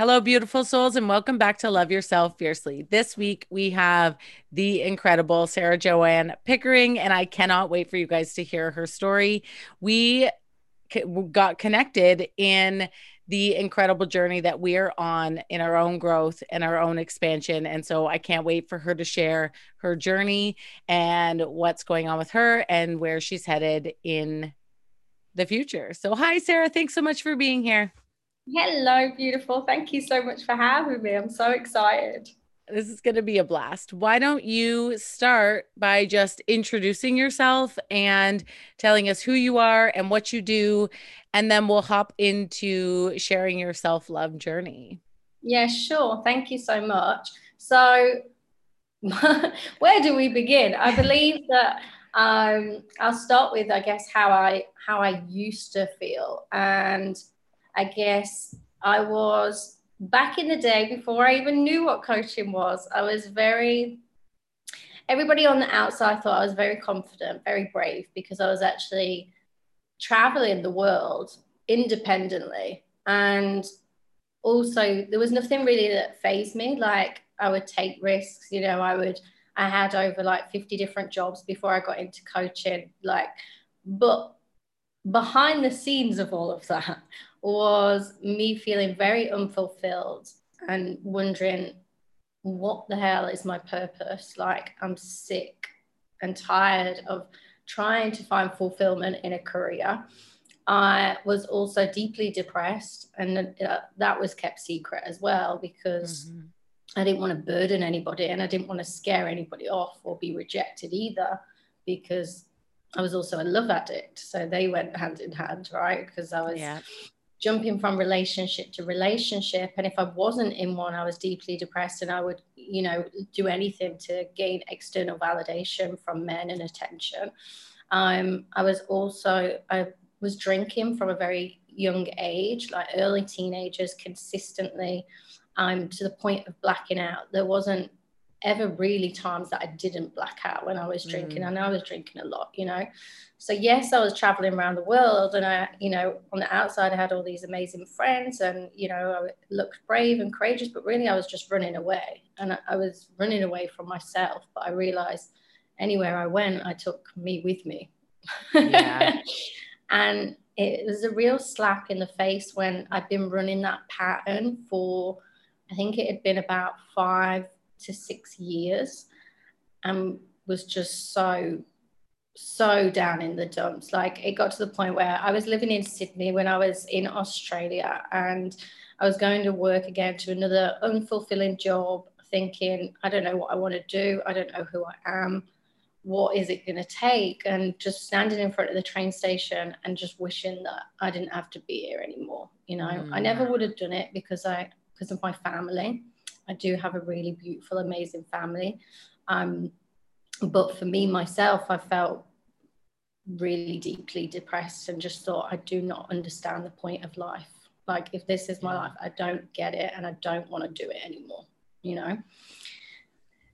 Hello, beautiful souls, and welcome back to Love Yourself Fiercely. This week we have the incredible Sarah Joanne Pickering, and I cannot wait for you guys to hear her story. We got connected in the incredible journey that we're on in our own growth and our own expansion. And so I can't wait for her to share her journey and what's going on with her and where she's headed in the future. So, hi, Sarah. Thanks so much for being here. Hello, beautiful. Thank you so much for having me. I'm so excited. This is going to be a blast. Why don't you start by just introducing yourself and telling us who you are and what you do? And then we'll hop into sharing your self love journey. Yeah, sure. Thank you so much. So, where do we begin? I believe that um, I'll start with, I guess, how I how I used to feel, and I guess I was back in the day before I even knew what coaching was. I was very, everybody on the outside thought I was very confident, very brave because I was actually traveling the world independently. And also, there was nothing really that fazed me. Like, I would take risks, you know, I would, I had over like 50 different jobs before I got into coaching. Like, but behind the scenes of all of that was me feeling very unfulfilled and wondering what the hell is my purpose like i'm sick and tired of trying to find fulfillment in a career i was also deeply depressed and uh, that was kept secret as well because mm-hmm. i didn't want to burden anybody and i didn't want to scare anybody off or be rejected either because I was also a love addict. So they went hand in hand, right? Because I was yeah. Jumping from relationship to relationship. And if I wasn't in one, I was deeply depressed and I would, you know, do anything to gain external validation from men and attention. Um, I was also, I was drinking from a very young age, like early teenagers consistently, um, to the point of blacking out. There wasn't ever really times that I didn't black out when I was drinking. Mm. And I was drinking a lot, you know. So yes, I was traveling around the world and I, you know, on the outside I had all these amazing friends and, you know, I looked brave and courageous, but really I was just running away. And I, I was running away from myself. But I realized anywhere I went, I took me with me. Yeah. and it was a real slap in the face when I'd been running that pattern for I think it had been about five to six years and was just so so down in the dumps. Like it got to the point where i was living in sydney when i was in australia and i was going to work again to another unfulfilling job thinking i don't know what i want to do. I don't know who i am. What is it going to take? And just standing in front of the train station and just wishing that i didn't have to be here anymore you know? Mm. i never would have done it because i because of my family I do have a really beautiful, amazing family. Um, but for me, myself, I felt really deeply depressed and just thought, I do not understand the point of life. Like, if this is my life, I don't get it and I don't want to do it anymore, you know?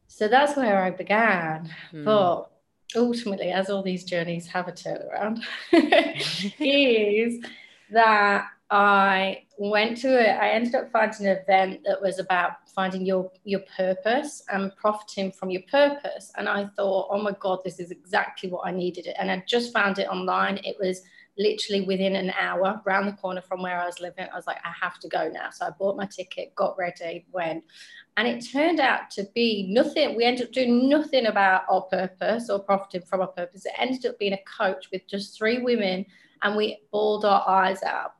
So that's where I began. Mm. But ultimately, as all these journeys have a turnaround, is that I went to it. I ended up finding an event that was about finding your your purpose and profiting from your purpose. And I thought, oh my God, this is exactly what I needed. And I just found it online. It was literally within an hour around the corner from where I was living. I was like, I have to go now. So I bought my ticket, got ready, went. And it turned out to be nothing. We ended up doing nothing about our purpose or profiting from our purpose. It ended up being a coach with just three women and we bawled our eyes out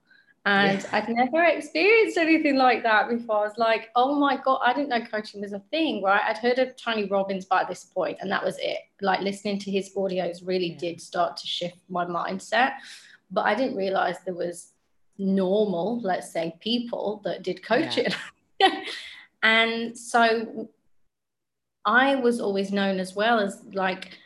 and yeah. I'd never experienced anything like that before. I was like, oh my God, I didn't know coaching was a thing, right? I'd heard of Tony Robbins by this point, and that was it. Like listening to his audios really yeah. did start to shift my mindset. But I didn't realize there was normal, let's say, people that did coaching. Yeah. and so I was always known as well as like,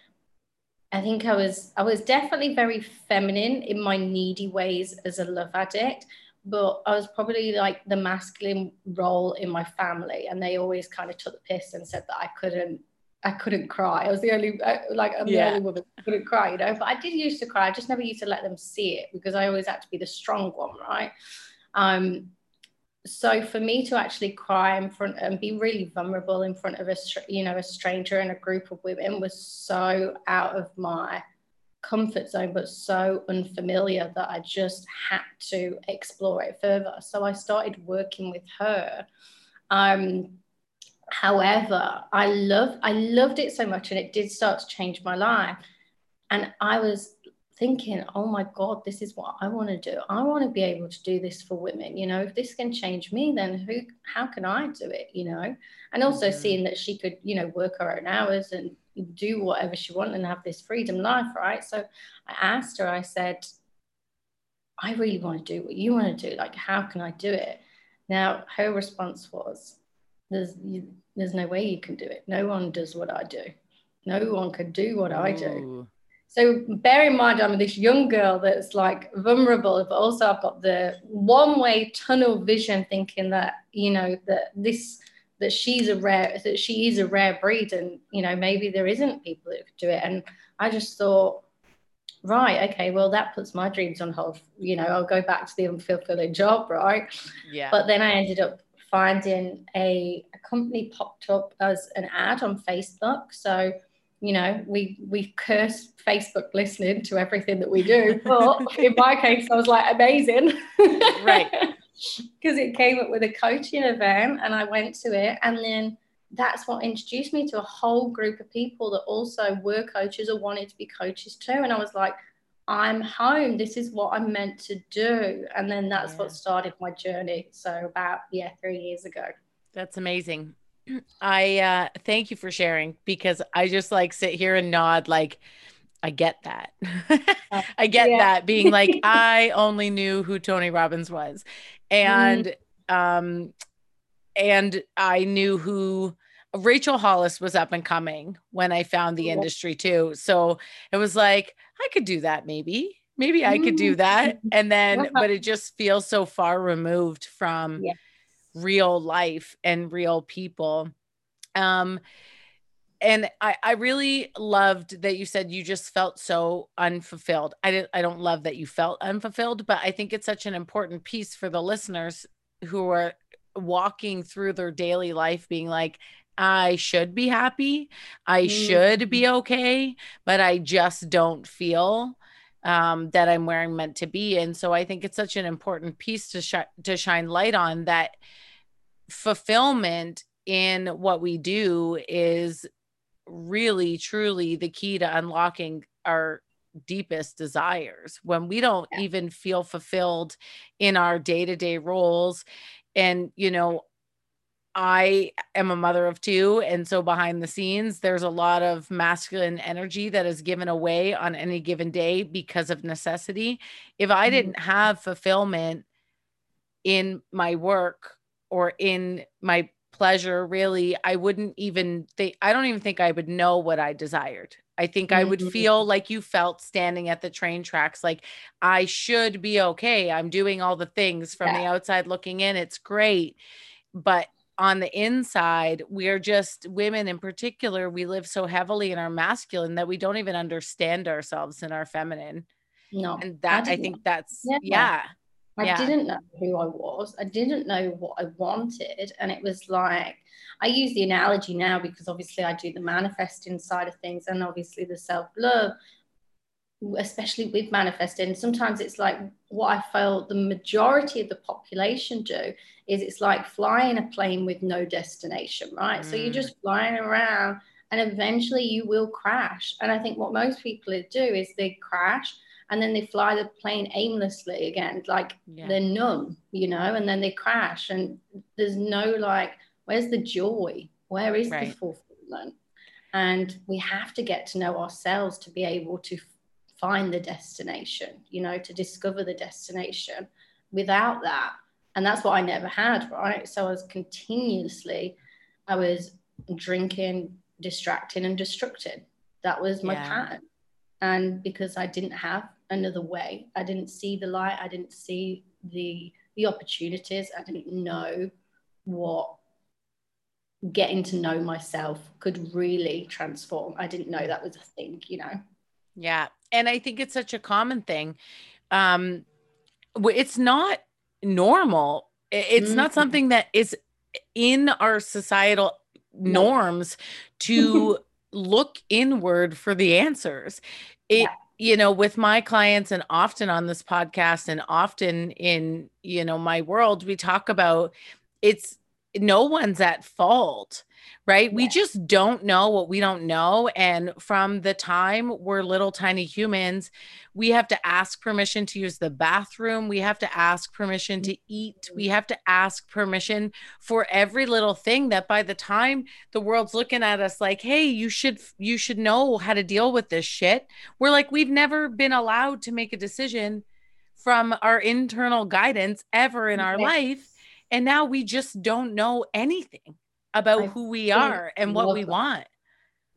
I think I was I was definitely very feminine in my needy ways as a love addict, but I was probably like the masculine role in my family, and they always kind of took the piss and said that I couldn't I couldn't cry. I was the only uh, like I'm yeah. the only woman who couldn't cry, you know. But I did used to cry. I just never used to let them see it because I always had to be the strong one, right? Um, so for me to actually cry in front and be really vulnerable in front of a you know a stranger and a group of women was so out of my comfort zone but so unfamiliar that I just had to explore it further. So I started working with her. Um however I love I loved it so much and it did start to change my life. And I was thinking, oh my God, this is what I want to do. I want to be able to do this for women. You know, if this can change me, then who, how can I do it? You know, and also mm-hmm. seeing that she could, you know, work her own hours and do whatever she wanted and have this freedom life, right? So I asked her, I said, I really want to do what you want to do. Like, how can I do it? Now, her response was, there's, you, there's no way you can do it. No one does what I do. No one can do what Ooh. I do. So bear in mind, I'm this young girl that's like vulnerable, but also I've got the one-way tunnel vision, thinking that you know that this that she's a rare that she is a rare breed, and you know maybe there isn't people that could do it. And I just thought, right, okay, well that puts my dreams on hold. You know, I'll go back to the unfulfilling job, right? Yeah. But then I ended up finding a, a company popped up as an ad on Facebook, so you know, we we curse Facebook listening to everything that we do. But in my case, I was like, amazing. Right. Because it came up with a coaching event and I went to it. And then that's what introduced me to a whole group of people that also were coaches or wanted to be coaches too. And I was like, I'm home. This is what I'm meant to do. And then that's yeah. what started my journey. So about, yeah, three years ago. That's amazing. I uh, thank you for sharing because I just like sit here and nod like I get that. Uh, I get yeah. that being like I only knew who Tony Robbins was. And mm-hmm. um and I knew who Rachel Hollis was up and coming when I found the industry too. So it was like I could do that maybe. Maybe I could do that. Mm-hmm. And then but it just feels so far removed from yeah real life and real people. Um, and I, I really loved that you said you just felt so unfulfilled. I didn't I don't love that you felt unfulfilled, but I think it's such an important piece for the listeners who are walking through their daily life being like, I should be happy. I mm-hmm. should be okay, but I just don't feel um, that I'm wearing meant to be. And so I think it's such an important piece to sh- to shine light on that fulfillment in what we do is really truly the key to unlocking our deepest desires when we don't yeah. even feel fulfilled in our day-to-day roles and you know I am a mother of two. And so behind the scenes, there's a lot of masculine energy that is given away on any given day because of necessity. If I mm-hmm. didn't have fulfillment in my work or in my pleasure really i wouldn't even think i don't even think i would know what i desired i think i would mm-hmm. feel like you felt standing at the train tracks like i should be okay i'm doing all the things from yeah. the outside looking in it's great but on the inside we're just women in particular we live so heavily in our masculine that we don't even understand ourselves in our feminine no and that i, I think that's yeah. yeah I yeah. didn't know who I was. I didn't know what I wanted. And it was like, I use the analogy now because obviously I do the manifesting side of things and obviously the self love, especially with manifesting. Sometimes it's like what I felt the majority of the population do is it's like flying a plane with no destination, right? Mm. So you're mm. just flying around and eventually you will crash. And I think what most people do is they crash and then they fly the plane aimlessly again like yeah. they're numb you know and then they crash and there's no like where's the joy where is right. the fulfillment and we have to get to know ourselves to be able to find the destination you know to discover the destination without that and that's what i never had right so i was continuously i was drinking distracting and destructing that was my yeah. pattern and because i didn't have another way. I didn't see the light. I didn't see the the opportunities. I didn't know what getting to know myself could really transform. I didn't know that was a thing, you know. Yeah, and I think it's such a common thing. Um it's not normal It's mm-hmm. not something that is in our societal norms to look inward for the answers. It, yeah. you know, with my clients and often on this podcast and often in, you know, my world, we talk about it's no one's at fault right? Yeah. We just don't know what we don't know. And from the time we're little tiny humans, we have to ask permission to use the bathroom. We have to ask permission to eat. We mm-hmm. have to ask permission for every little thing that by the time the world's looking at us like, hey, you should you should know how to deal with this shit. We're like, we've never been allowed to make a decision from our internal guidance ever in our life. And now we just don't know anything about I who we are and what we that. want.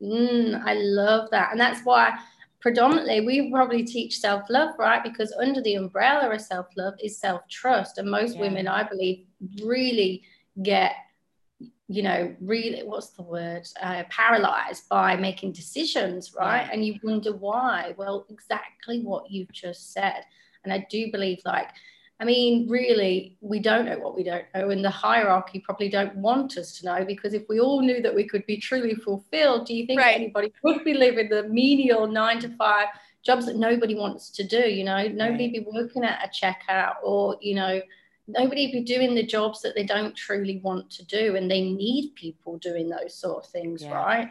Mm, I love that. And that's why predominantly we probably teach self-love, right? Because under the umbrella of self-love is self-trust. And most yeah. women, I believe, really get you know, really, what's the word? Uh, paralyzed by making decisions, right? Yeah. And you wonder why. Well, exactly what you've just said. And I do believe, like, I mean, really, we don't know what we don't know, and the hierarchy probably don't want us to know because if we all knew that we could be truly fulfilled, do you think right. anybody would be living the menial nine to five jobs that nobody wants to do? You know, nobody right. be working at a checkout or, you know, nobody be doing the jobs that they don't truly want to do, and they need people doing those sort of things, yeah. right?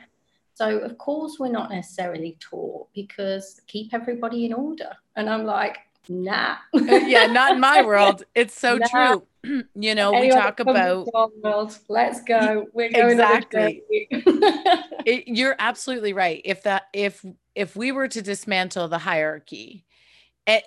So, of course, we're not necessarily taught because keep everybody in order. And I'm like, nah. Uh, yeah, not in my world. It's so nah. true. you know, Anyone we talk about world, let's go. We're going exactly. it, you're absolutely right. If that if if we were to dismantle the hierarchy,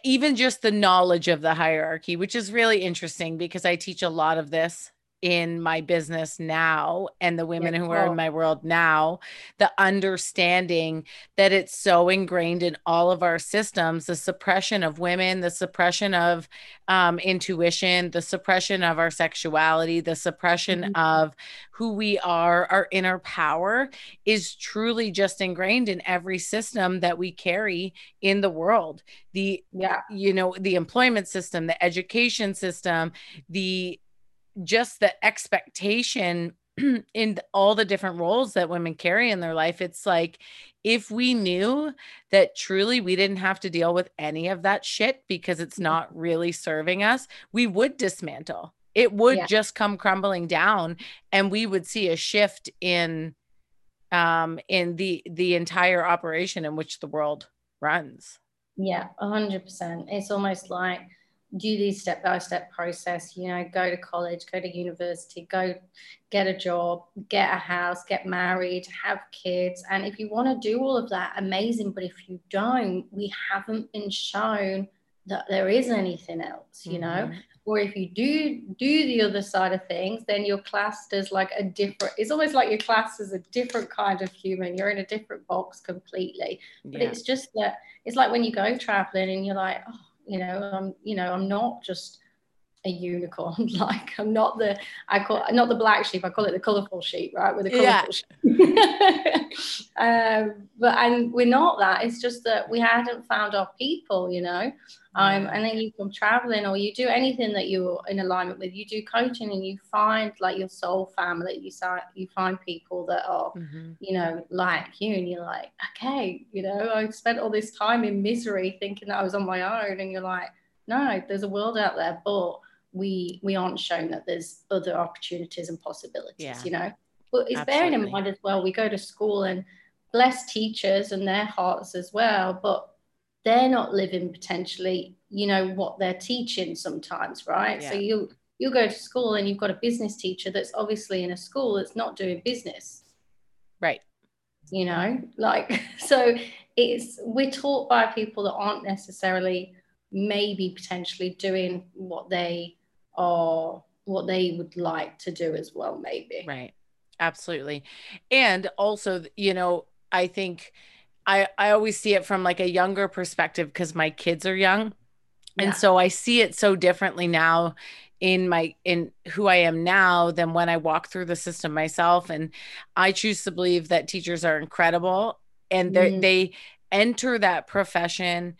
even just the knowledge of the hierarchy, which is really interesting because I teach a lot of this in my business now and the women yeah, who are in my world now the understanding that it's so ingrained in all of our systems the suppression of women the suppression of um, intuition the suppression of our sexuality the suppression mm-hmm. of who we are our inner power is truly just ingrained in every system that we carry in the world. The yeah. you know the employment system the education system the just the expectation in all the different roles that women carry in their life it's like if we knew that truly we didn't have to deal with any of that shit because it's not really serving us we would dismantle. It would yeah. just come crumbling down and we would see a shift in um in the the entire operation in which the world runs. Yeah 100% it's almost like do these step by step process you know go to college go to university go get a job get a house get married have kids. And if you want to do all of that amazing. But if you don't we haven't been shown that there is anything else you know? Mm-hmm. or if you do do the other side of things then you're classed as like a different it's almost like you're classed as a different kind of human. You're in a different box completely. But yeah. it's just that it's like when you go traveling and you're like oh you know i'm you know i'm not just a unicorn. Like i'm not the i call not the black sheep i call it the colorful sheep right with the colorful yeah. sheep um, but and we're not that it's just that we hadn't found our people you know um, and then you come traveling or you do anything that you're in alignment with you do coaching and you find like your soul family you start you find people that are mm-hmm. you know like you and you're like okay you know i spent all this time in misery thinking that i was on my own and you're like no there's a world out there but we we aren't shown that there's other opportunities and possibilities yeah. you know but it's Absolutely. bearing in mind as well we go to school and bless teachers and their hearts as well but they're not living potentially you know what they're teaching sometimes right? Yeah. so you you go to school and you've got a business teacher that's obviously in a school that's not doing business. Right. You know like so it's we're taught by people that aren't necessarily maybe potentially doing what they are what they would like to do as well maybe. Right. Absolutely. And also you know i think I I always see it from like a younger perspective because my kids are young. Yeah. And so I see it so differently now in my in who I am now than when I walk through the system myself and I choose to believe that teachers are incredible and mm. they enter that profession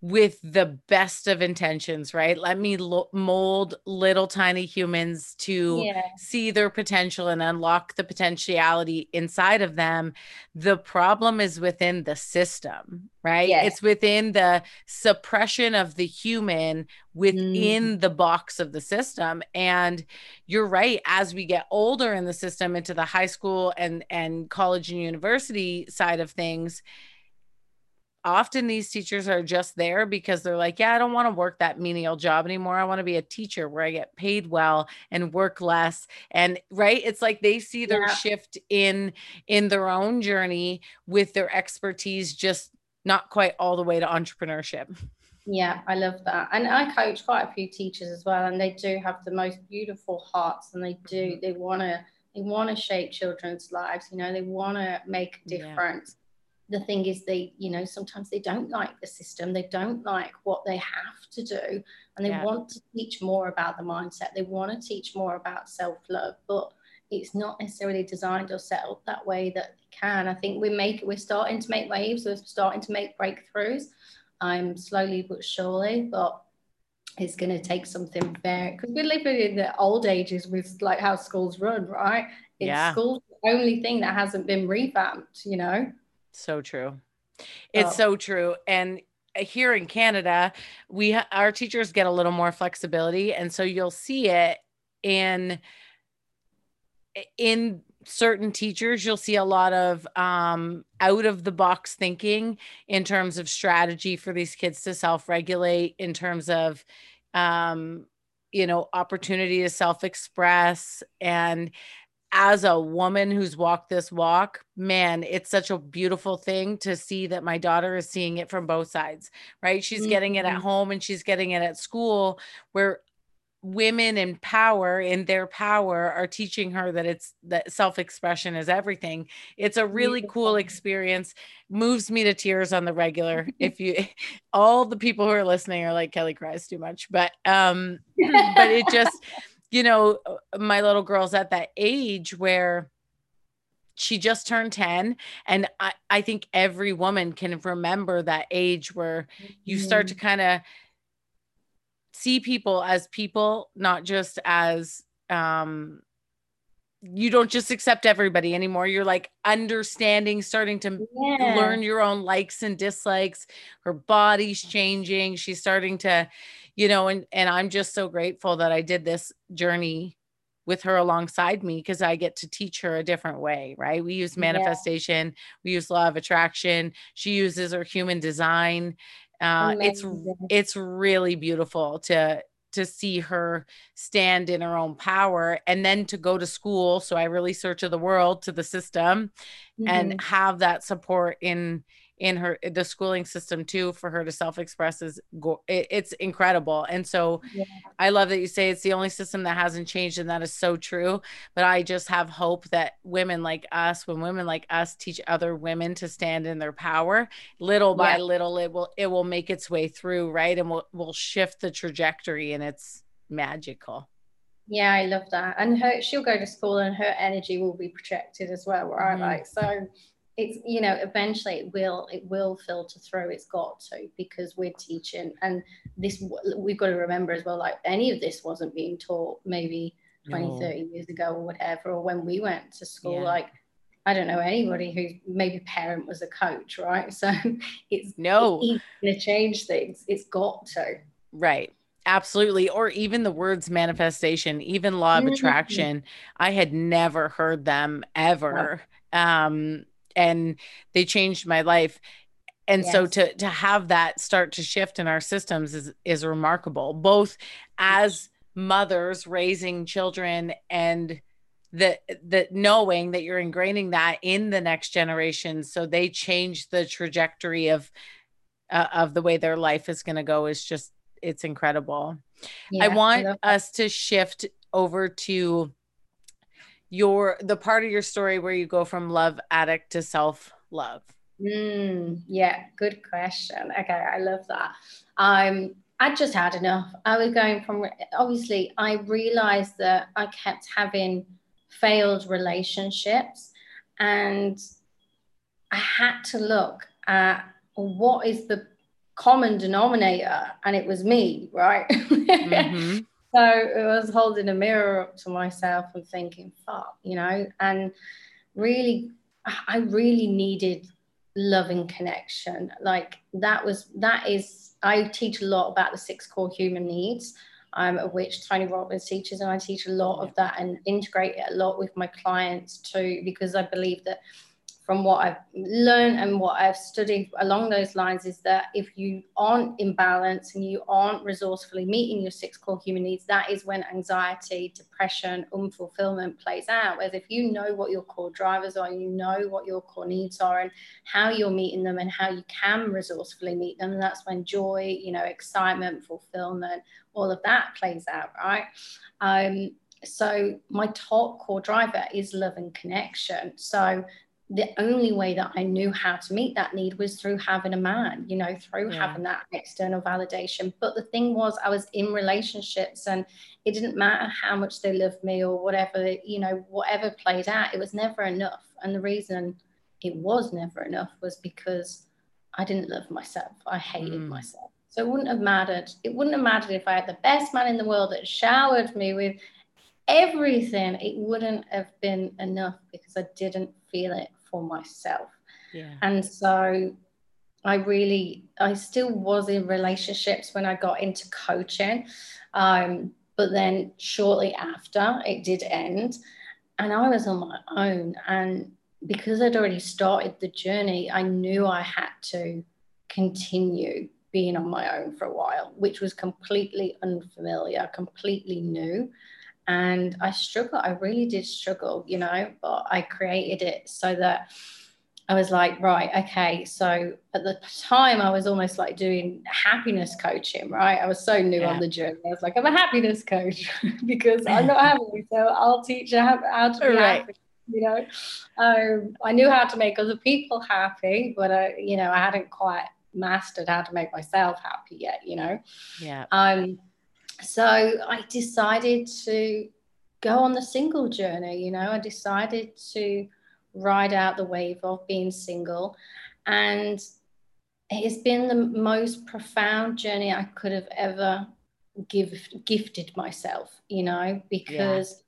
with the best of intentions, right? Let me lo- mold little tiny humans to yeah. see their potential and unlock the potentiality inside of them. The problem is within the system, right? It's within the suppression of the human within mm. the box of the system. And you're right, as we get older in the system into the high school and and college and university side of things, often these teachers are just there because they're like, yeah, I don't want to work that menial job anymore. I want to be a teacher where I get paid well and work less. And right, it's like they see their yeah. shift in in their own journey with their expertise just not quite all the way to entrepreneurship. Yeah, I love that. And I coach quite a few teachers as well and they do have the most beautiful hearts and they do mm-hmm. they want to they want to shape children's lives, you know, they want to make a difference. Yeah the thing is they you know sometimes they don't like the system they don't like what they have to do and they yeah. want to teach more about the mindset they want to teach more about self-love but it's not necessarily designed or set up that way that they can i think we make we're starting to make waves we're starting to make breakthroughs i'm slowly but surely but it's going to take something very because we're living in the old ages with like how schools run right it's yeah. school's the only thing that hasn't been revamped you know so true. It's oh. so true. And uh, here in Canada, we our teachers get a little more flexibility and so you'll see it in in certain teachers you'll see a lot of um, out of the box thinking in terms of strategy for these kids to self-regulate in terms of um, you know opportunity to self-express and as a woman who's walked this walk, man, it's such a beautiful thing to see that my daughter is seeing it from both sides, right? She's mm-hmm. getting it at mm-hmm. home and she's getting it at school where women in power in their power are teaching her that it's that self-expression is everything it's a really cool experience moves me to tears on the regular if you all the people who are listening are like kelly cries too much but um but it just you know, uh, my little girl's at that age where she just turned 10 and I, I think every woman can remember that age where you start to mm-hmm. kind of see people as people not just as um you don't just accept everybody anymore. You're like understanding starting to yeah. learn your own likes and dislikes. Her body's changing. She's starting to you know and and i'm just so grateful that i did this journey with her alongside me because i get to teach her a different way right? We use manifestation. Yeah. we use law of attraction. She uses her human design. Uh, it's it's really beautiful to to see her stand in her own power and then to go to school so i release her to the world to the system mm-hmm. and have that support in in her the schooling system too for her to self-express is go- it, it's incredible and so yeah. i love that you say it's the only system that hasn't changed and that is so true but i just have hope that women like us when women like us teach other women to stand in their power little by yeah. little it will it will make its way through right and will will shift the trajectory and it's magical yeah i love that and her she'll go to school and her energy will be projected as well right mm-hmm. like so it's you know eventually it will it will filter through it's got to because we're teaching and this we've got to remember as well like any of this wasn't being taught maybe 20 no. 30 years ago or whatever or when we went to school yeah. like I don't know anybody who maybe parent was a coach, right? So it's no it's to change things. It's got to. Right. Absolutely. Or even the words manifestation, even law of mm-hmm. attraction. I had never heard them ever. Um, and they changed my life. And yes. so to to have that start to shift in our systems is is remarkable both as mothers raising children and the the knowing that you're ingraining that in the next generation so they change the trajectory of uh, of the way their life is going to go is just it's incredible. Yeah, i want I us to shift over to your the part of your story where you go from love addict to self love? Mm, yeah, good question. Okay, I love that. Um, I just had enough. I was going from obviously I realized that I kept having failed relationships and I had to look at what is the common denominator and it was me, right? Mm-hmm. So I was holding a mirror up to myself and thinking, fuck, you know, and really, I really needed loving connection. Like that was, that is, I teach a lot about the six core human needs. Um, of which Tony Robbins teaches, and I teach a lot of that and integrate it a lot with my clients too, because I believe that from what I've learned and what I've studied along those lines is that if you aren't in balance and you aren't resourcefully meeting your six core human needs, that is when anxiety, depression, unfulfillment plays out. Whereas if you know what your core drivers are, you know what your core needs are and how you're meeting them and how you can resourcefully meet them, that's when joy, you know, excitement, fulfillment, all of that plays out, right? Um, so my top core driver is love and connection. So the only way that I knew how to meet that need was through having a man, you know, through yeah. having that external validation. But the thing was, I was in relationships and it didn't matter how much they loved me or whatever, you know, whatever played out, it was never enough. And the reason it was never enough was because I didn't love myself. I hated mm. myself. So it wouldn't have mattered. It wouldn't have mattered if I had the best man in the world that showered me with everything. It wouldn't have been enough because I didn't feel it for myself. Yeah. And so I really, I still was in relationships when I got into coaching. Um, but then shortly after it did end, and I was on my own. And because I'd already started the journey, I knew I had to continue being on my own for a while, which was completely unfamiliar, completely new and I struggled. I really did struggle, you know, but I created it so that I was like, right, okay. So at the time, I was almost like doing happiness coaching, right? I was so new yeah. on the journey. I was like, I'm a happiness coach because I'm not happy, so I'll teach you how, how to be right. happy. You know, um, I knew how to make other people happy, but I, you know, I hadn't quite mastered how to make myself happy yet. You know, yeah. Um, so I decided to go on the single journey. You know, I decided to ride out the wave of being single. And it's been the most profound journey I could have ever give, gifted myself, you know, because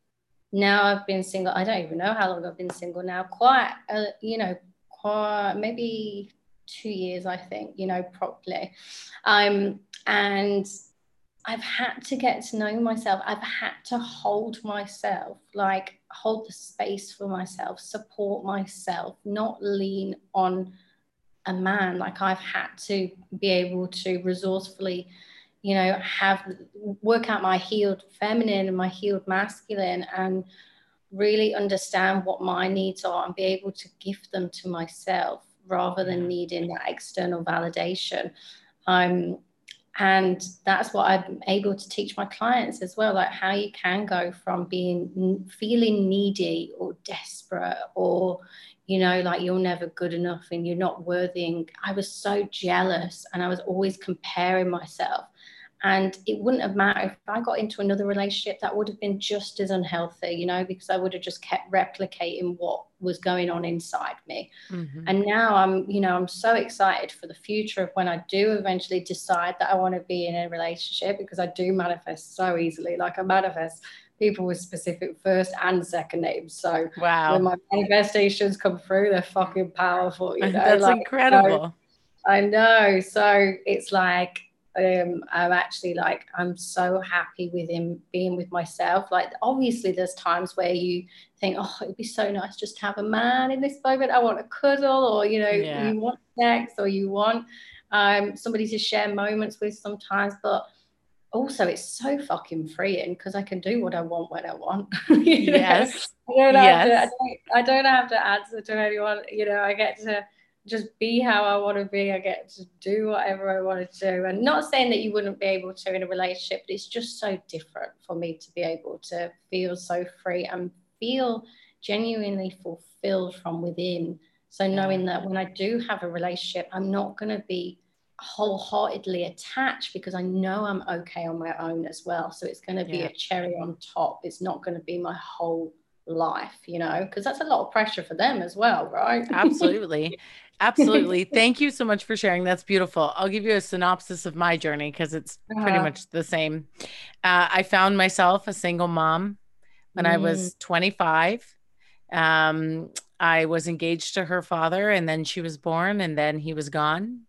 yeah. now I've been single. I don't even know how long I've been single now. Quite, uh, you know, quite maybe two years, I think, you know, properly. Um, and I've had to get to know myself. I've had to hold myself, like hold the space for myself, support myself, not lean on a man. Like I've had to be able to resourcefully, you know, have work out my healed feminine and my healed masculine and really understand what my needs are and be able to give them to myself rather than needing that external validation. Um, and that's what i'm able to teach my clients as well like how you can go from being feeling needy or desperate or you know like you're never good enough and you're not worthy. And i was so jealous and i was always comparing myself and it wouldn't have mattered if I got into another relationship that would have been just as unhealthy, you know, because I would have just kept replicating what was going on inside me. Mm-hmm. And now I'm, you know, I'm so excited for the future of when I do eventually decide that I want to be in a relationship because I do manifest so easily. Like I manifest people with specific first and second names. So wow. when my manifestations come through, they're fucking powerful. You know, that's like, incredible. So, I know. So it's like um, I'm actually like, I'm so happy with him being with myself. Like, obviously, there's times where you think, oh, it'd be so nice just to have a man in this moment. I want a cuddle, or, you know, yeah. you want sex, or you want um, somebody to share moments with sometimes. But also, it's so fucking freeing because I can do what I want when I want. yes. I don't, yes. To, I, don't, I don't have to answer to anyone. You know, I get to just be how I want to be. I get to do whatever I want to do. And not saying that you wouldn't be able to in a relationship, but it's just so different for me to be able to feel so free and feel genuinely fulfilled from within. So knowing that when I do have a relationship, I'm not going to be wholeheartedly attached because I know I'm okay on my own as well. So it's going to be yeah. a cherry on top. It's not going to be my whole life, you know, because that's a lot of pressure for them as well, right? Absolutely. Absolutely. Thank you so much for sharing. That's beautiful. I'll give you a synopsis of my journey because it's uh-huh. pretty much the same. Uh, I found myself a single mom when mm. I was 25. Um, I was engaged to her father, and then she was born, and then he was gone.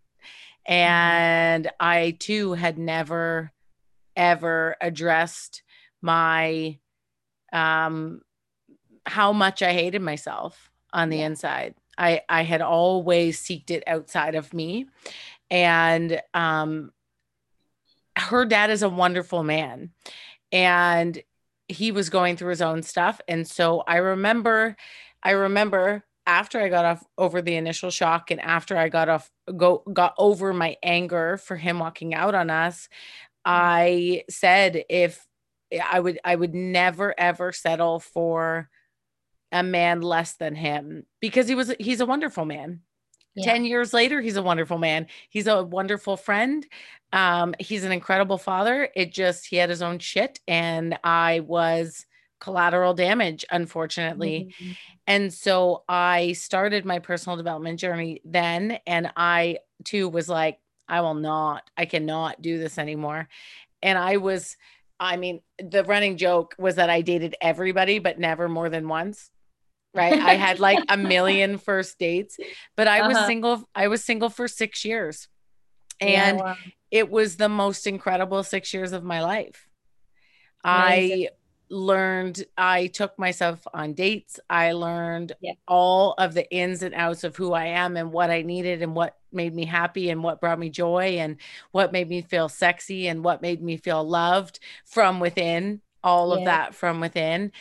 Mm-hmm. And I too had never, ever addressed my um how much I hated myself on the yeah. inside. I I had always seeked it outside of me. And um her dad is a wonderful man. And he was going through his own stuff. And so I remember, I remember after I got off over the initial shock and after I got off go got over my anger for him walking out on us. I said if I would I would never ever settle for a man less than him because he was he's a wonderful man. Yeah. 10 years later he's a wonderful man. He's a wonderful friend. Um he's an incredible father. It just he had his own shit and I was collateral damage unfortunately. Mm-hmm. And so I started my personal development journey then and I too was like I will not I cannot do this anymore. And I was I mean, the running joke was that I dated everybody, but never more than once right? I had like a million first dates, but I was uh-huh. single. I was single for six years. And yeah, wow. it was the most incredible six years of my life. Amazing. I learned, I took myself on dates. I learned yeah. all of the ins and outs of who I am and what I needed and what made me happy and what brought me joy and what made me feel sexy and what made me feel loved from within all yeah. of that from within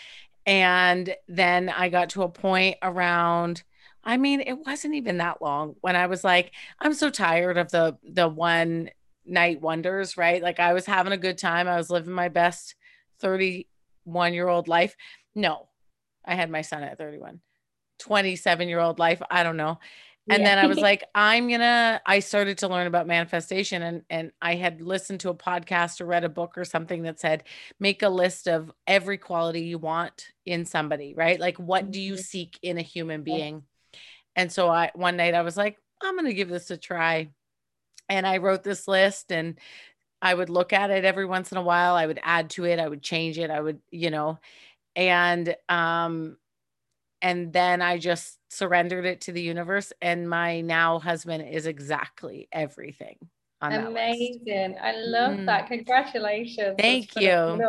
and then I got to a point around I mean, it wasn't even that long when I was like, I'm so tired of the the one night wonders, right? Like I was having a good time. I was living my best 31 year old life. No, I had my son at 31, 27 year old life. I don't know. And yeah. then I was like, I'm gonna, I started to learn about manifestation and and I had listened to a podcast or read a book or something that said, make a list of every quality you want in somebody, right? Like what do you mm-hmm. seek in a human being? And so I one night I was like, I'm gonna give this a try. And I wrote this list and I would look at it every once in a while. I would add to it, I would change it, I would, you know, and um and then I just surrendered it to the universe. And my now husband is exactly everything. Amazing. I love mm. that. Congratulations. Thank you.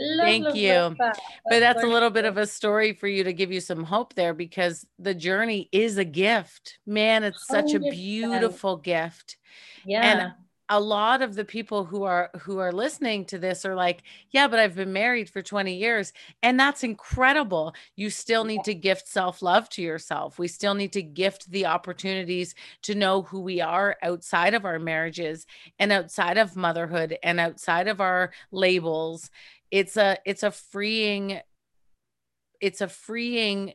Love, Thank love, you. Love that. but that's a little bit of a story for you to give you some hope there because the journey is a gift. Man, it's such 100%. a beautiful gift. Yeah. And a lot of the people who are who are listening to this are like yeah but i've been married for 20 years and that's incredible. You still need to gift self-love to yourself. We still need to gift the opportunities to know who we are outside of our marriages and outside of motherhood and outside of our labels. It's a it's a freeing it's a freeing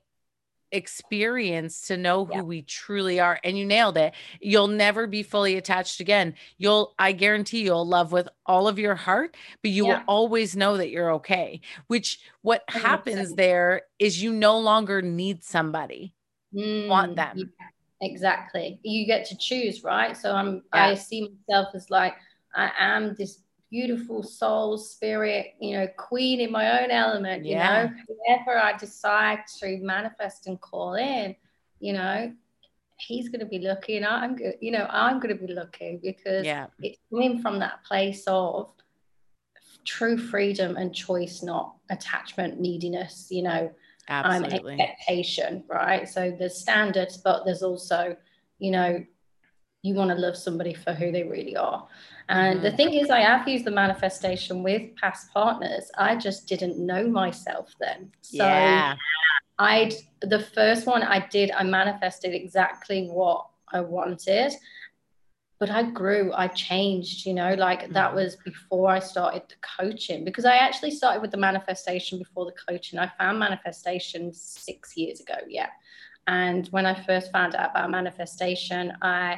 experience to know who yeah. we truly are and you nailed it. You'll never be fully attached again. You'll i guarantee you'll love with all of your heart but you yeah. will always know that you're okay which what 100%. happens there is you no longer need somebody. Mm, want them. yeah, exactly. You get to choose right? So i'm i see myself as like i am this beautiful soul, spirit, you know, queen in my own element, you yeah. know, whoever I decide to manifest and call in, you know, he's going to be lucky and I'm good, you know, I'm going to be lucky because yeah. it's coming from that place of true freedom and choice, not attachment, neediness, you know, um, expectation, right? So there's standards, but there's also, you know, you want to love somebody for who they really are. And mm-hmm. the thing is, I have used the manifestation with past partners. I just didn't know myself then. So yeah. I'd the first one I did, I manifested exactly what I wanted. But I grew, I changed, you know, like mm-hmm. that was before I started the coaching because I actually started with the manifestation before the coaching. I found manifestation six years ago, yeah. And when I first found out about manifestation, I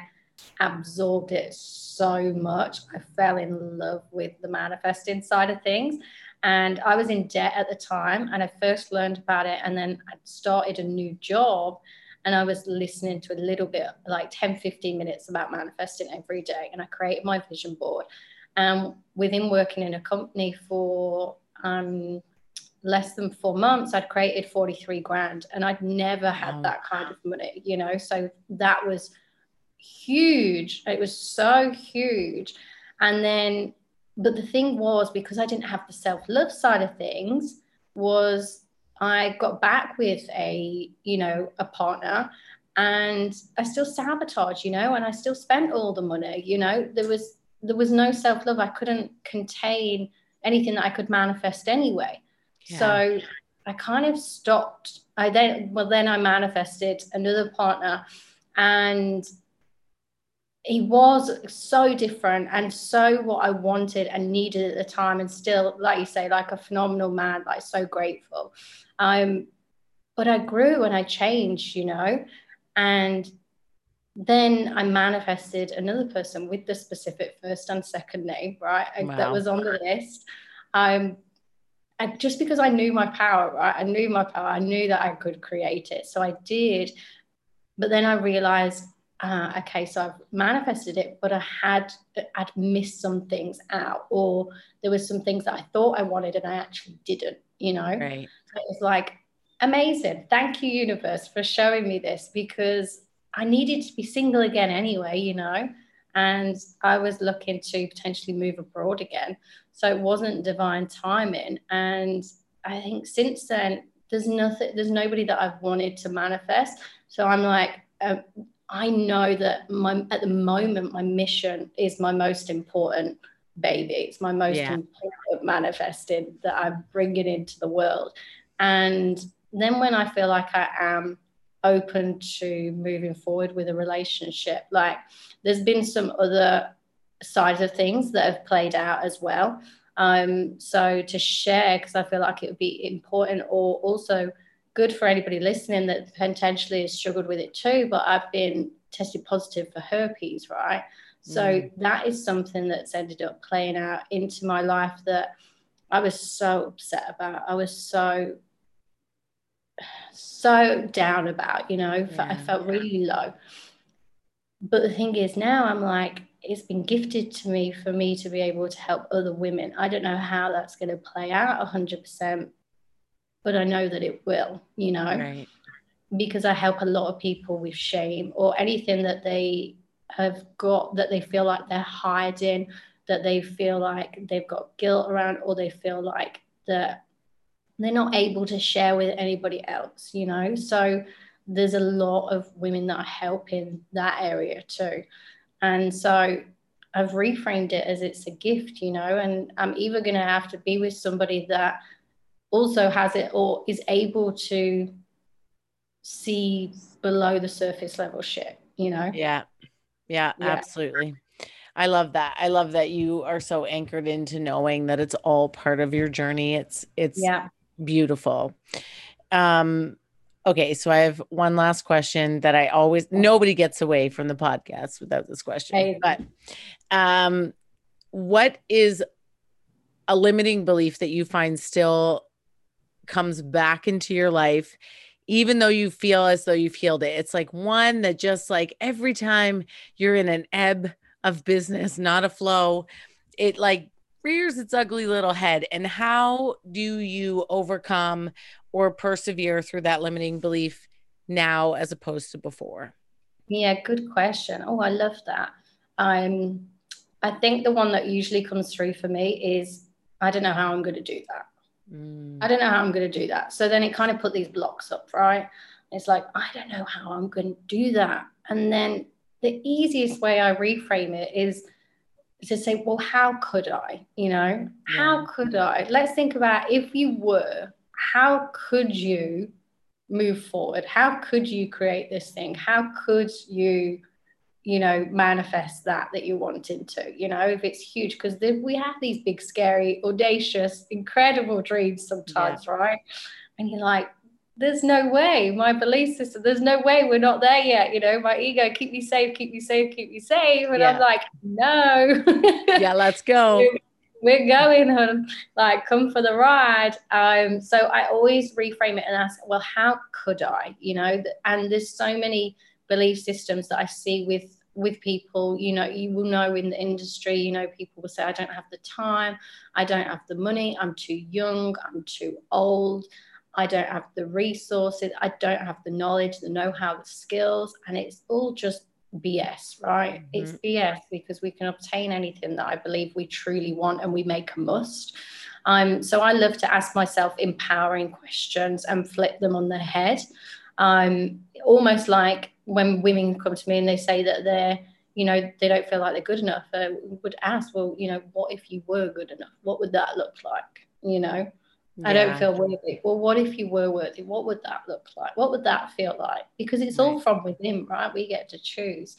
absorbed it so much. I fell in love with the manifesting side of things. And I was in debt at the time, and I first learned about it, and then I started a new job. And I was listening to a little bit, like 10, 15 minutes about manifesting every day. And I created my vision board. And within working in a company for um, less than four months, I'd created 43 grand. And I'd never had wow. that kind of money, you know? So that was huge. It was so huge. And then, but the thing was, because I didn't have the self love side of things, was I got back with a, you know, a partner and I still sabotage, you know, and I still spent all the money, you know, there was, there was no self love. I couldn't contain anything that I could manifest anyway. Yeah. So I kind of stopped. I then, well, then I manifested another partner and he was so different and so what I wanted and needed at the time, and still, like you say, like a phenomenal man, like so grateful. Um, but I grew and I changed, you know, and then I manifested another person with the specific first and second name, right? Wow. That was on the list. Um, and just because I knew my power, right? I knew my power. I knew that I could create it, so I did. But then I realized uh, okay, so I've manifested it, but I had I'd missed some things out, or there was some things that I thought I wanted and I actually didn't, you know. Right. So it was like amazing. Thank you, universe, for showing me this because I needed to be single again anyway, you know, and I was looking to potentially move abroad again. So it wasn't divine timing. And I think since then, there's nothing, there's nobody that I've wanted to manifest. So I'm like, uh, I know that my at the moment my mission is my most important baby. It's my most yeah. important manifesting that I'm bringing into the world. And then when I feel like I am open to moving forward with a relationship, like there's been some other sides of things that have played out as well. Um, so to share, because I feel like it would be important or also good for anybody listening that potentially has struggled with it too. But I've been tested positive for herpes, right? So mm. that is something that's ended up playing out into my life that I was so upset about. I was so so down about, you know, yeah. I felt really low. But the thing is, now I'm like, it's been gifted to me for me to be able to help other women. I don't know how that's going to play out 100%, but I know that it will, you know, right. because I help a lot of people with shame or anything that they have got that they feel like they're hiding, that they feel like they've got guilt around, or they feel like that they're not able to share with anybody else, you know. So there's a lot of women that I help in that area too. And so I've reframed it as it's a gift, you know, and I'm either going to have to be with somebody that also has it or is able to see below the surface level shit, you know? Yeah. Yeah, yeah. absolutely. I love that. I love that you are so anchored into knowing that it's all part of your journey. It's it's yeah. beautiful. Um okay, so I have one last question that I always nobody gets away from the podcast without this question. But um what is a limiting belief that you find still comes back into your life even though you feel as though you've healed it. It's like one that just like every time you're in an ebb of business, not a flow, it like rears its ugly little head. And how do you overcome or persevere through that limiting belief now as opposed to before? Yeah, good question. Oh, I love that. Um, I think the one that usually comes through for me is I don't know how I'm going to do that. Mm. I don't know how I'm going to do that. So then it kind of put these blocks up, right? It's like, I don't know how I'm going to do that. And then the easiest way I reframe it is to say, well, how could I? You know, yeah. how could I? Let's think about if you were, how could you move forward? How could you create this thing? How could you? You know manifest that that you're wanting to you know if it's huge because we have these big scary audacious incredible dreams sometimes yeah. right and you're like there's no way my belief system there's no way we're not there yet you know my ego keep me safe keep me safe keep me safe and yeah. i'm like no yeah let's go we're going and like come for the ride. Um, so I always reframe it and ask, well, how could I? You know, and there's so many belief systems that I see with with people you know you will know in the industry you know people will say i don't have the time. I don't have the money. I'm too young. I'm too old. I don't have the resources. I don't have the knowledge the know-how the skills. And it's all just bs right? Mm-hmm. it's bs because we can obtain anything that i believe we truly want and we make a must. Um, so i love to ask myself empowering questions and flip them on their head um, almost like when women come to me and they say that they're you know they don't feel like they're good enough I would ask well you know what if you were good enough what would that look like you know yeah. I don't feel worthy. Well, what if you were worthy? What would that look like? What would that feel like? Because it's right. all from within, right? We get to choose.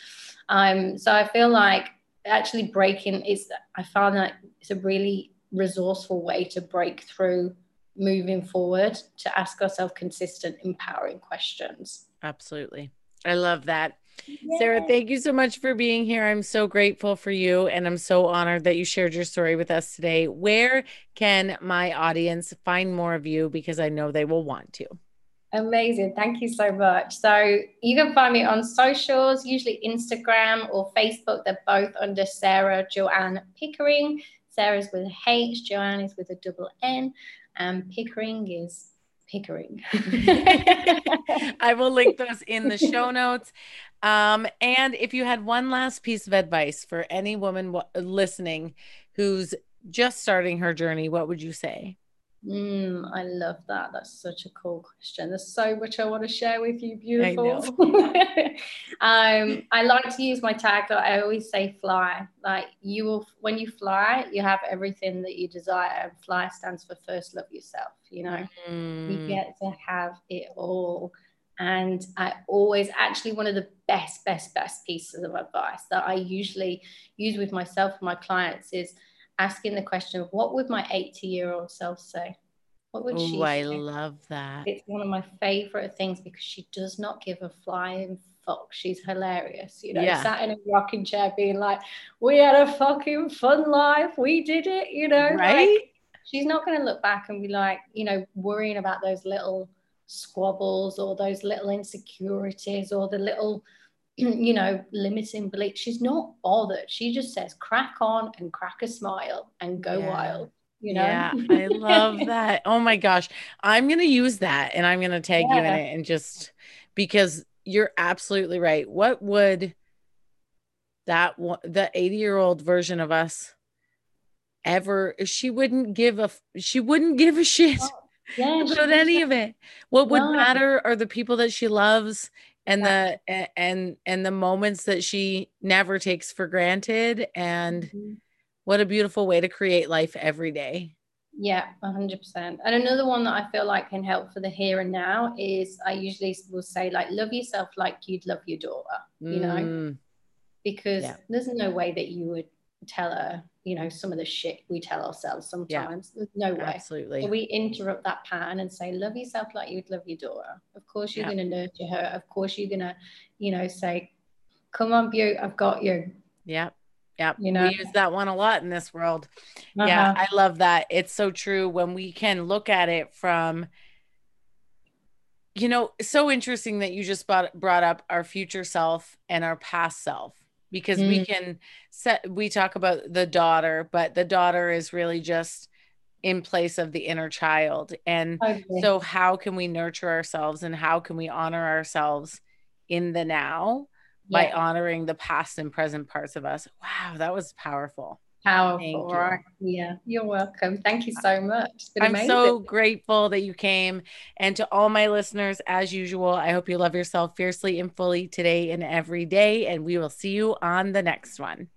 Um, so I feel like actually breaking is I found that it's a really resourceful way to break through moving forward to ask ourselves consistent, empowering questions. Absolutely. I love that. Yay. Sarah, thank you so much for being here. I'm so grateful for you and I'm so honored that you shared your story with us today. Where can my audience find more of you? Because I know they will want to. Amazing. Thank you so much. So you can find me on socials, usually Instagram or Facebook. They're both under Sarah Joanne Pickering. Sarah's with a H, Joanne is with a double N, and Pickering is Pickering. I will link those in the show notes. Um, and if you had one last piece of advice for any woman w- listening who's just starting her journey, what would you say? Mm, I love that. That's such a cool question. There's so much I want to share with you. Beautiful. I um, I like to use my tag. I always say fly. Like you will, when you fly, you have everything that you desire. And fly stands for first love yourself. You know, mm. you get to have it all. And I always, actually, one of the best, best, best pieces of advice that I usually use with myself and my clients is asking the question of what would my 80 year old self say? What would Ooh, she I love that. It's one of my favorite things because she does not give a flying fuck. She's hilarious. You know, yeah. sat in a rocking chair being like, we had a fucking fun life. We did it, you know. Right. Like, she's not going to look back and be like, you know, worrying about those little squabbles or those little insecurities or the little you know, limiting belief. She's not bothered. She just says, crack on and crack a smile and go yeah. wild. You know? Yeah, I love that. Oh my gosh. I'm going to use that and I'm going to tag yeah. you in it and just because you're absolutely right. What would that the 80 year old version of us ever she wouldn't give a she wouldn't give a shit oh, yeah, about any of it what would no. matter are the people that she loves and yeah. the and and the moments that she never takes for granted and mm-hmm. what a beautiful way to create life every day yeah 100% and another one that i feel like can help for the here and now is i usually will say like love yourself like you'd love your daughter you know mm. because yeah. there's no way that you would tell her you know some of the shit we tell ourselves sometimes. Yeah, there's no way. Absolutely. So we interrupt that pattern and say love yourself like you'd love your daughter. Of course you're yeah. going to nurture her. Of course you're going to you know say come on beaut i've got you yeah yeah you know? We use that one a lot in this world. Uh-huh. yeah i love that. It's so true. When we can look at it from you know so interesting that you just brought, brought up our future self and our past self because mm. we can set we talk about the daughter but the daughter is really just in place of the inner child and okay. so how can we nurture ourselves and how can we honor ourselves in the now yeah. by honoring the past and present parts of us wow that was powerful Powerful, right? Yeah, you're welcome. Thank you so much. I'm amazing. so grateful that you came. And to all my listeners, as usual, I hope you love yourself fiercely and fully today and every day. And we will see you on the next one.